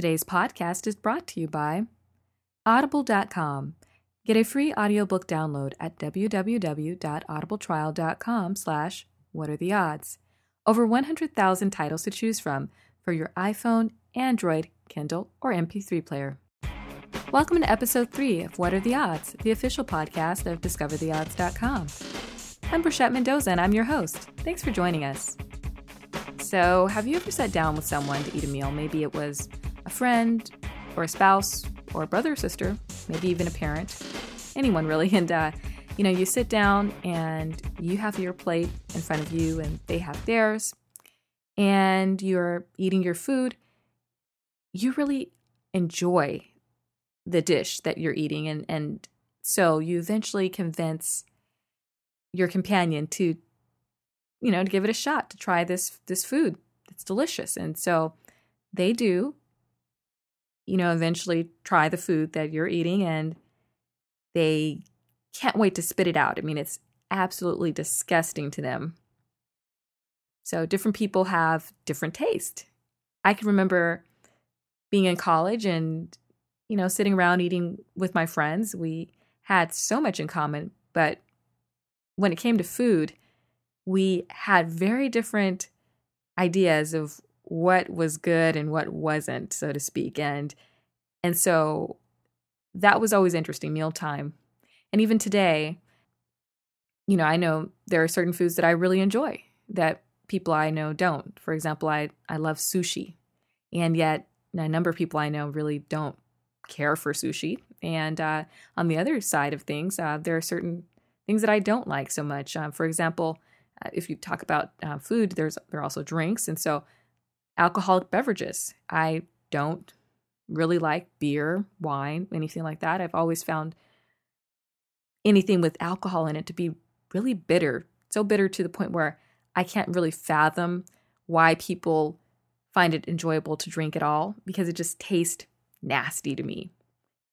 Today's podcast is brought to you by Audible.com. Get a free audiobook download at www.audibletrial.com slash what are the odds. Over 100,000 titles to choose from for your iPhone, Android, Kindle, or MP3 player. Welcome to episode 3 of What Are the Odds, the official podcast of DiscoverTheOdds.com. I'm Brishette Mendoza and I'm your host. Thanks for joining us. So, have you ever sat down with someone to eat a meal? Maybe it was a friend, or a spouse, or a brother or sister, maybe even a parent, anyone really. And, uh, you know, you sit down and you have your plate in front of you and they have theirs, and you're eating your food. You really enjoy the dish that you're eating. And, and so you eventually convince your companion to you know, to give it a shot to try this this food. It's delicious. And so they do, you know, eventually try the food that you're eating and they can't wait to spit it out. I mean, it's absolutely disgusting to them. So different people have different taste. I can remember being in college and you know, sitting around eating with my friends. We had so much in common, but when it came to food, we had very different ideas of what was good and what wasn't, so to speak. And and so that was always interesting, mealtime. And even today, you know, I know there are certain foods that I really enjoy that people I know don't. For example, I, I love sushi. And yet a number of people I know really don't care for sushi. And uh, on the other side of things, uh, there are certain things that I don't like so much. Um, for example, uh, if you talk about uh, food, there's there are also drinks, and so alcoholic beverages. I don't really like beer, wine, anything like that. I've always found anything with alcohol in it to be really bitter, so bitter to the point where I can't really fathom why people find it enjoyable to drink at all because it just tastes nasty to me.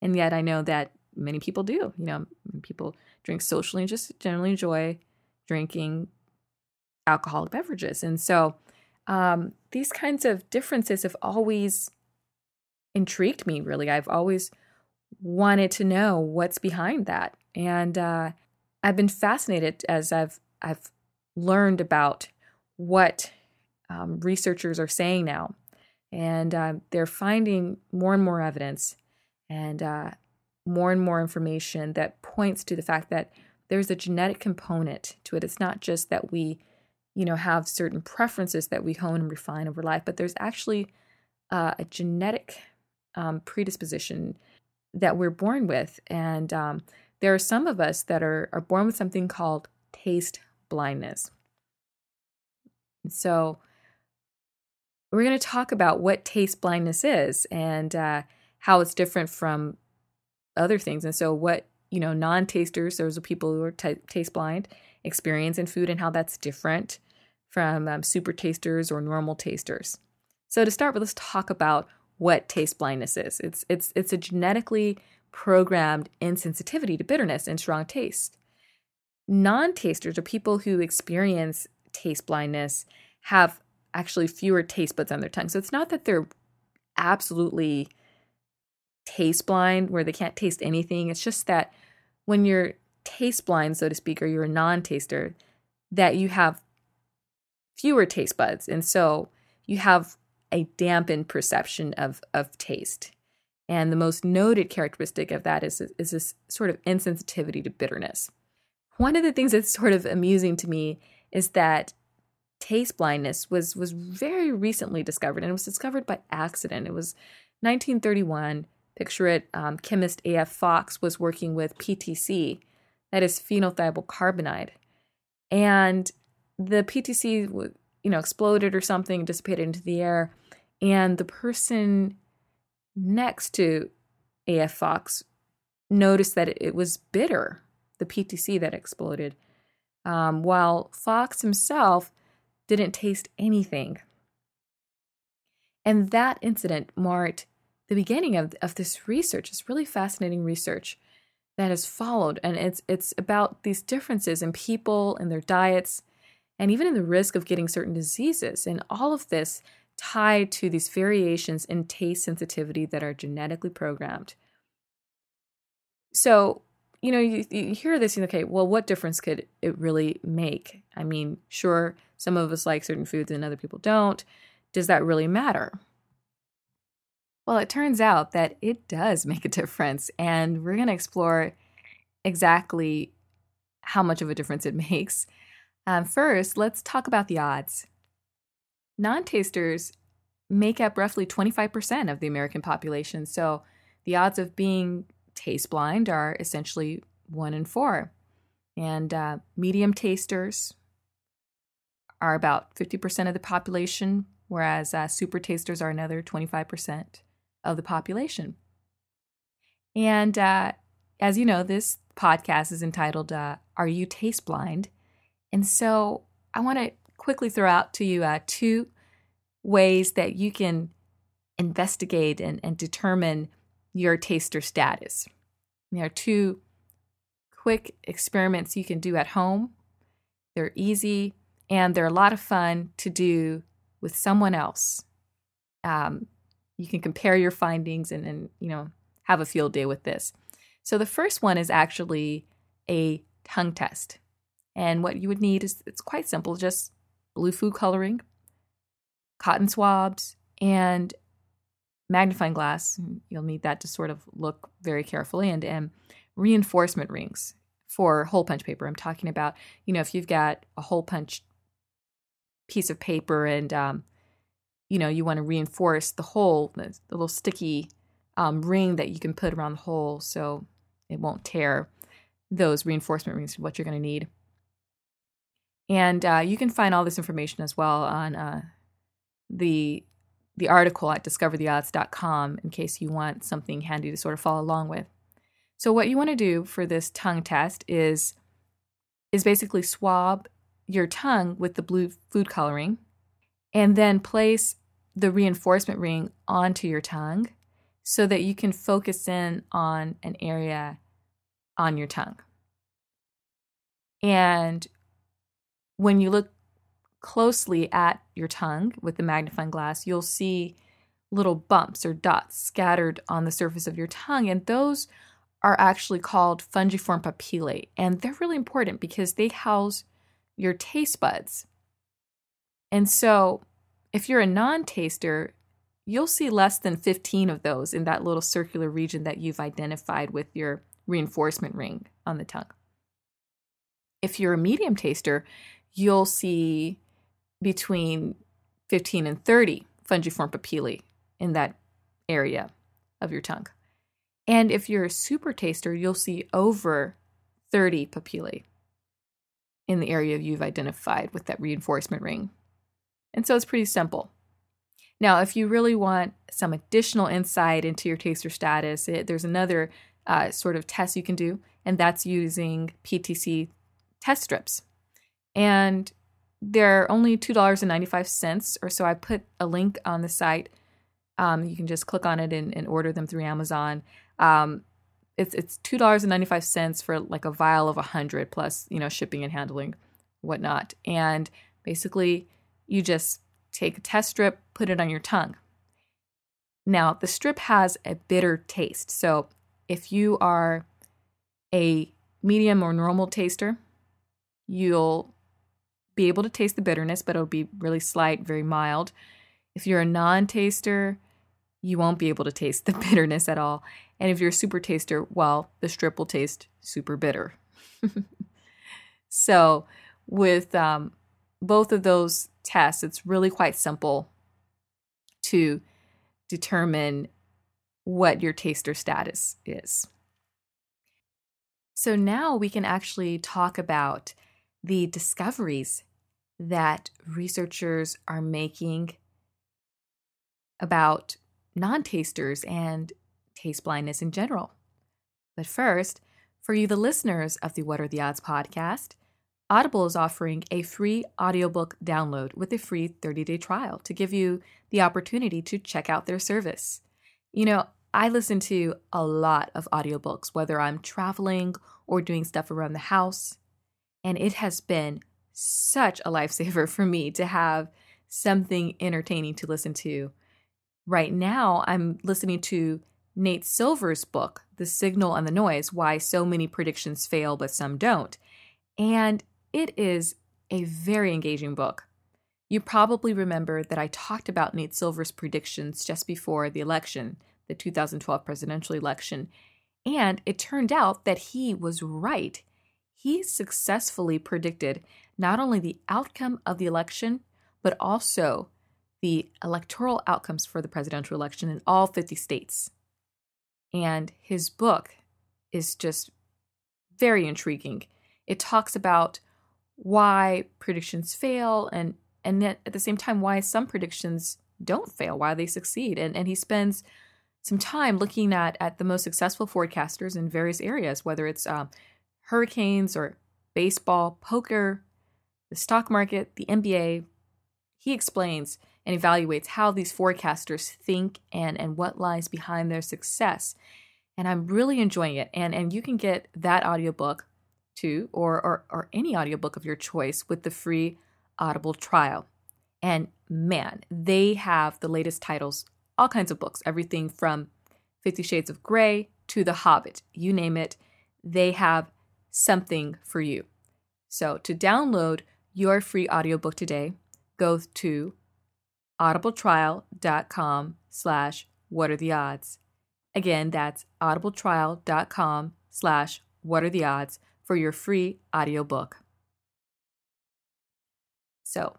And yet I know that many people do. You know, people drink socially and just generally enjoy drinking alcoholic beverages. And so um, these kinds of differences have always intrigued me, really. I've always wanted to know what's behind that. And uh, I've been fascinated as I've, I've learned about what um, researchers are saying now. And uh, they're finding more and more evidence and uh, more and more information that points to the fact that there's a genetic component to it. It's not just that we you know, have certain preferences that we hone and refine over life, but there's actually uh, a genetic um, predisposition that we're born with. And um, there are some of us that are, are born with something called taste blindness. So, we're going to talk about what taste blindness is and uh, how it's different from other things. And so, what, you know, non tasters, those are people who are t- taste blind, experience in food and how that's different from um, super tasters or normal tasters. So to start with, let's talk about what taste blindness is. It's it's it's a genetically programmed insensitivity to bitterness and strong taste. Non-tasters or people who experience taste blindness have actually fewer taste buds on their tongue. So it's not that they're absolutely taste blind where they can't taste anything. It's just that when you're taste blind, so to speak, or you're a non-taster, that you have fewer taste buds. And so you have a dampened perception of, of taste. And the most noted characteristic of that is, is this sort of insensitivity to bitterness. One of the things that's sort of amusing to me is that taste blindness was, was very recently discovered, and it was discovered by accident. It was 1931. Picture it, um, chemist A.F. Fox was working with PTC, that is phenylthiocarbamide. And the PTC, you know, exploded or something, dissipated into the air, and the person next to AF Fox noticed that it was bitter, the PTC that exploded, um, while Fox himself didn't taste anything. And that incident marked the beginning of, of this research, this really fascinating research that has followed. And it's it's about these differences in people and their diets and even in the risk of getting certain diseases. And all of this tied to these variations in taste sensitivity that are genetically programmed. So, you know, you, you hear this, you okay, well, what difference could it really make? I mean, sure, some of us like certain foods and other people don't. Does that really matter? Well, it turns out that it does make a difference, and we're going to explore exactly how much of a difference it makes. Um, first, let's talk about the odds. Non tasters make up roughly 25% of the American population, so the odds of being taste blind are essentially one in four. And uh, medium tasters are about 50% of the population, whereas uh, super tasters are another 25% of the population. And uh, as you know, this podcast is entitled uh, Are You Taste Blind? And so I want to quickly throw out to you uh, two ways that you can investigate and, and determine your taster status. There are two quick experiments you can do at home. They're easy and they're a lot of fun to do with someone else. Um, you can compare your findings and, and you know have a field day with this. So the first one is actually a tongue test. And what you would need is it's quite simple, just blue food coloring, cotton swabs, and magnifying glass. You'll need that to sort of look very carefully and, and reinforcement rings for hole punch paper. I'm talking about, you know, if you've got a hole punch piece of paper and, um, you know, you want to reinforce the hole, the, the little sticky um, ring that you can put around the hole so it won't tear. Those reinforcement rings what you're going to need. And uh, you can find all this information as well on uh, the the article at discovertheodds.com in case you want something handy to sort of follow along with. So what you want to do for this tongue test is is basically swab your tongue with the blue food coloring and then place the reinforcement ring onto your tongue so that you can focus in on an area on your tongue. And when you look closely at your tongue with the magnifying glass, you'll see little bumps or dots scattered on the surface of your tongue. And those are actually called fungiform papillae. And they're really important because they house your taste buds. And so, if you're a non taster, you'll see less than 15 of those in that little circular region that you've identified with your reinforcement ring on the tongue. If you're a medium taster, you'll see between 15 and 30 fungiform papillae in that area of your tongue. And if you're a super taster, you'll see over 30 papillae in the area you've identified with that reinforcement ring. And so it's pretty simple. Now, if you really want some additional insight into your taster status, it, there's another uh, sort of test you can do, and that's using PTC test strips. And they're only $2.95 or so. I put a link on the site. Um, you can just click on it and, and order them through Amazon. Um, it's it's two dollars and ninety five cents for like a vial of a hundred plus you know shipping and handling, whatnot. And basically, you just take a test strip, put it on your tongue. Now, the strip has a bitter taste. So, if you are a medium or normal taster, you'll be able to taste the bitterness, but it'll be really slight, very mild. If you're a non taster, you won't be able to taste the bitterness at all. And if you're a super taster, well, the strip will taste super bitter. so, with um, both of those tests, it's really quite simple to determine what your taster status is. So now we can actually talk about the discoveries that researchers are making about non tasters and taste blindness in general. But first, for you, the listeners of the What Are the Odds podcast, Audible is offering a free audiobook download with a free 30 day trial to give you the opportunity to check out their service. You know, I listen to a lot of audiobooks, whether I'm traveling or doing stuff around the house, and it has been such a lifesaver for me to have something entertaining to listen to. Right now, I'm listening to Nate Silver's book, The Signal and the Noise Why So Many Predictions Fail But Some Don't. And it is a very engaging book. You probably remember that I talked about Nate Silver's predictions just before the election, the 2012 presidential election, and it turned out that he was right. He successfully predicted not only the outcome of the election, but also the electoral outcomes for the presidential election in all 50 states. And his book is just very intriguing. It talks about why predictions fail and and yet at the same time why some predictions don't fail, why they succeed. And and he spends some time looking at at the most successful forecasters in various areas, whether it's um, hurricanes or baseball, poker, the stock market, the NBA. He explains and evaluates how these forecasters think and and what lies behind their success. And I'm really enjoying it. And and you can get that audiobook too, or or, or any audiobook of your choice with the free Audible trial. And man, they have the latest titles, all kinds of books, everything from Fifty Shades of Grey to The Hobbit, you name it, they have something for you. So to download your free audiobook today, go to audibletrial.com slash what are the odds. Again, that's audibletrial.com slash what are the odds for your free audiobook. So,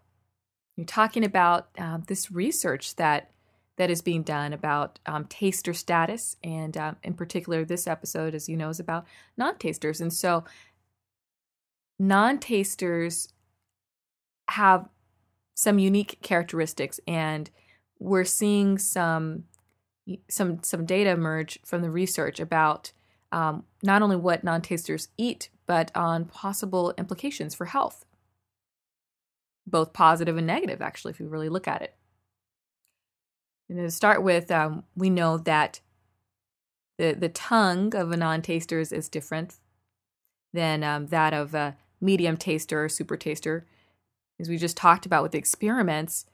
you're talking about um, this research that that is being done about um, taster status, and um, in particular, this episode, as you know, is about non-tasters. And so, non-tasters have some unique characteristics, and we're seeing some some some data emerge from the research about um, not only what non-tasters eat, but on possible implications for health both positive and negative, actually, if you really look at it. And to start with, um, we know that the, the tongue of a non taster is, is different than um, that of a medium taster or super taster. As we just talked about with the experiments,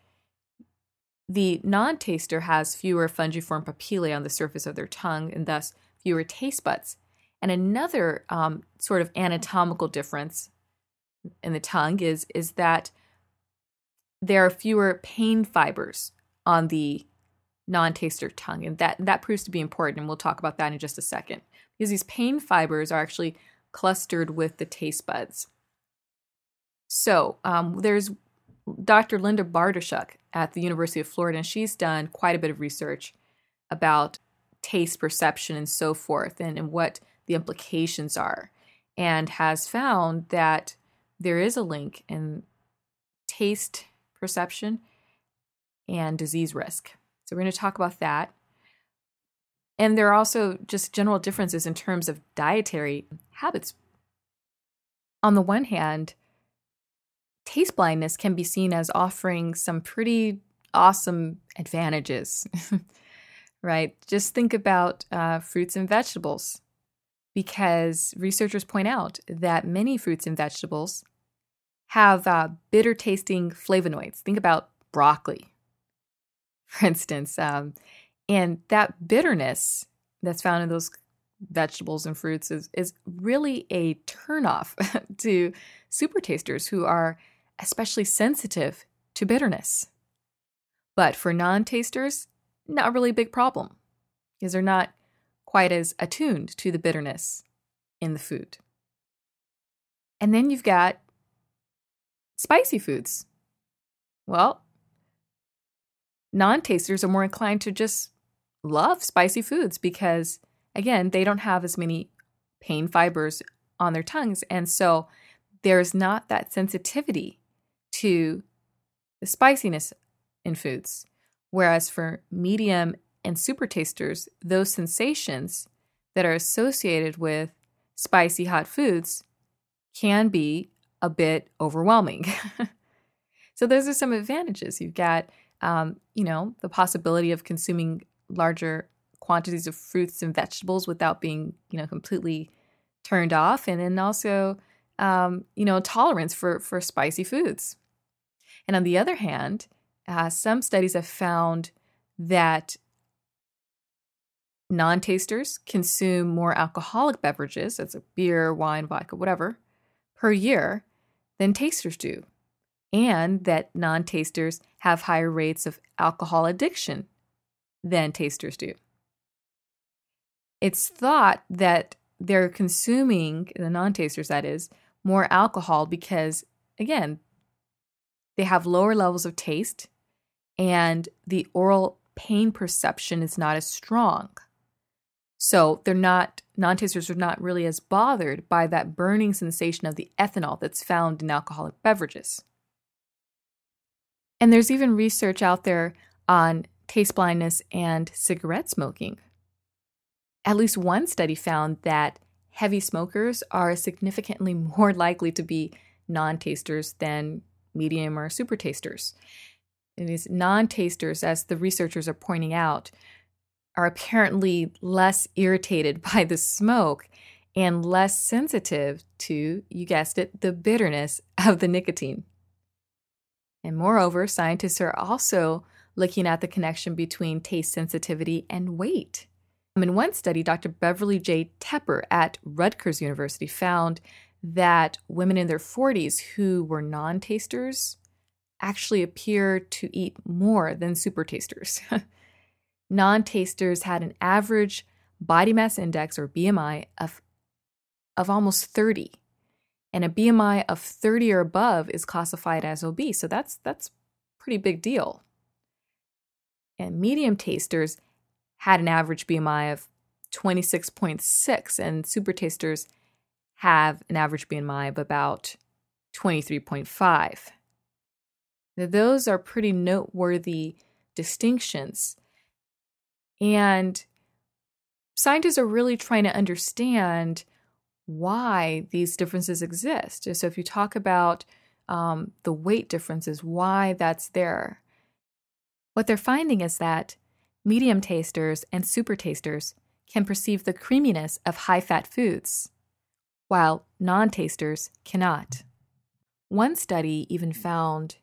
the non taster has fewer fungiform papillae on the surface of their tongue and thus fewer taste buds. And another um, sort of anatomical difference in the tongue is, is that there are fewer pain fibers on the non-taster tongue and that that proves to be important and we'll talk about that in just a second because these pain fibers are actually clustered with the taste buds so um, there's dr linda bartoshuk at the university of florida and she's done quite a bit of research about taste perception and so forth and, and what the implications are and has found that there is a link in taste perception and disease risk. So, we're going to talk about that. And there are also just general differences in terms of dietary habits. On the one hand, taste blindness can be seen as offering some pretty awesome advantages, right? Just think about uh, fruits and vegetables, because researchers point out that many fruits and vegetables have uh, bitter tasting flavonoids. Think about broccoli, for instance. Um, and that bitterness that's found in those vegetables and fruits is, is really a turnoff to super tasters who are especially sensitive to bitterness. But for non tasters, not really a big problem because they're not quite as attuned to the bitterness in the food. And then you've got Spicy foods. Well, non tasters are more inclined to just love spicy foods because, again, they don't have as many pain fibers on their tongues. And so there's not that sensitivity to the spiciness in foods. Whereas for medium and super tasters, those sensations that are associated with spicy hot foods can be a bit overwhelming. so those are some advantages. You've got, um, you know, the possibility of consuming larger quantities of fruits and vegetables without being, you know, completely turned off, and then also, um, you know, tolerance for for spicy foods. And on the other hand, uh, some studies have found that non tasters consume more alcoholic beverages, that's a beer, wine, vodka, whatever, per year than tasters do, and that non tasters have higher rates of alcohol addiction than tasters do. It's thought that they're consuming, the non tasters that is, more alcohol because, again, they have lower levels of taste and the oral pain perception is not as strong. So they're not, non tasters are not really as bothered by that burning sensation of the ethanol that's found in alcoholic beverages. And there's even research out there on taste blindness and cigarette smoking. At least one study found that heavy smokers are significantly more likely to be non tasters than medium or super tasters. These non tasters, as the researchers are pointing out, are apparently less irritated by the smoke and less sensitive to, you guessed it, the bitterness of the nicotine. And moreover, scientists are also looking at the connection between taste sensitivity and weight. In one study, Dr. Beverly J. Tepper at Rutgers University found that women in their 40s who were non tasters actually appear to eat more than super tasters. non tasters had an average body mass index or BMI of, of almost 30. And a BMI of 30 or above is classified as obese. So that's that's pretty big deal. And medium tasters had an average BMI of 26.6, and super tasters have an average BMI of about 23.5. Now, those are pretty noteworthy distinctions. And scientists are really trying to understand why these differences exist. So, if you talk about um, the weight differences, why that's there, what they're finding is that medium tasters and super tasters can perceive the creaminess of high fat foods, while non tasters cannot. One study even found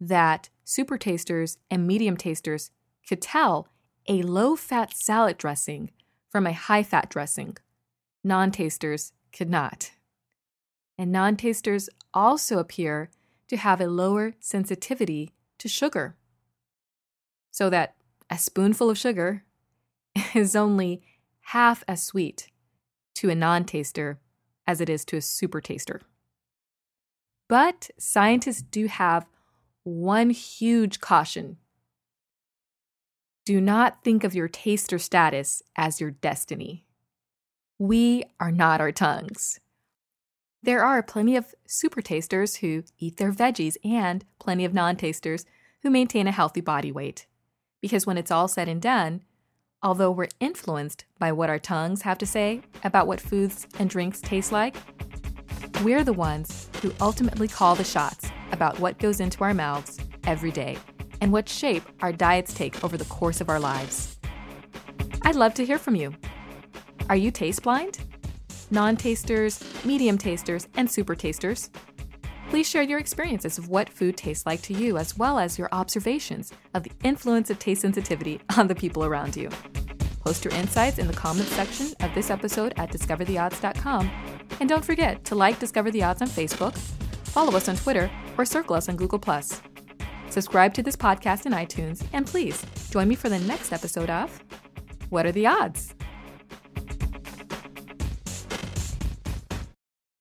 that super tasters and medium tasters could tell a low fat salad dressing from a high fat dressing. Non tasters could not. And non tasters also appear to have a lower sensitivity to sugar. So that a spoonful of sugar is only half as sweet to a non taster as it is to a super taster. But scientists do have one huge caution do not think of your taster status as your destiny. We are not our tongues. There are plenty of super tasters who eat their veggies and plenty of non tasters who maintain a healthy body weight. Because when it's all said and done, although we're influenced by what our tongues have to say about what foods and drinks taste like, we're the ones who ultimately call the shots about what goes into our mouths every day and what shape our diets take over the course of our lives. I'd love to hear from you. Are you taste blind? Non tasters, medium tasters, and super tasters? Please share your experiences of what food tastes like to you, as well as your observations of the influence of taste sensitivity on the people around you. Post your insights in the comments section of this episode at discovertheodds.com. And don't forget to like Discover the Odds on Facebook, follow us on Twitter, or circle us on Google. Subscribe to this podcast in iTunes, and please join me for the next episode of What Are the Odds?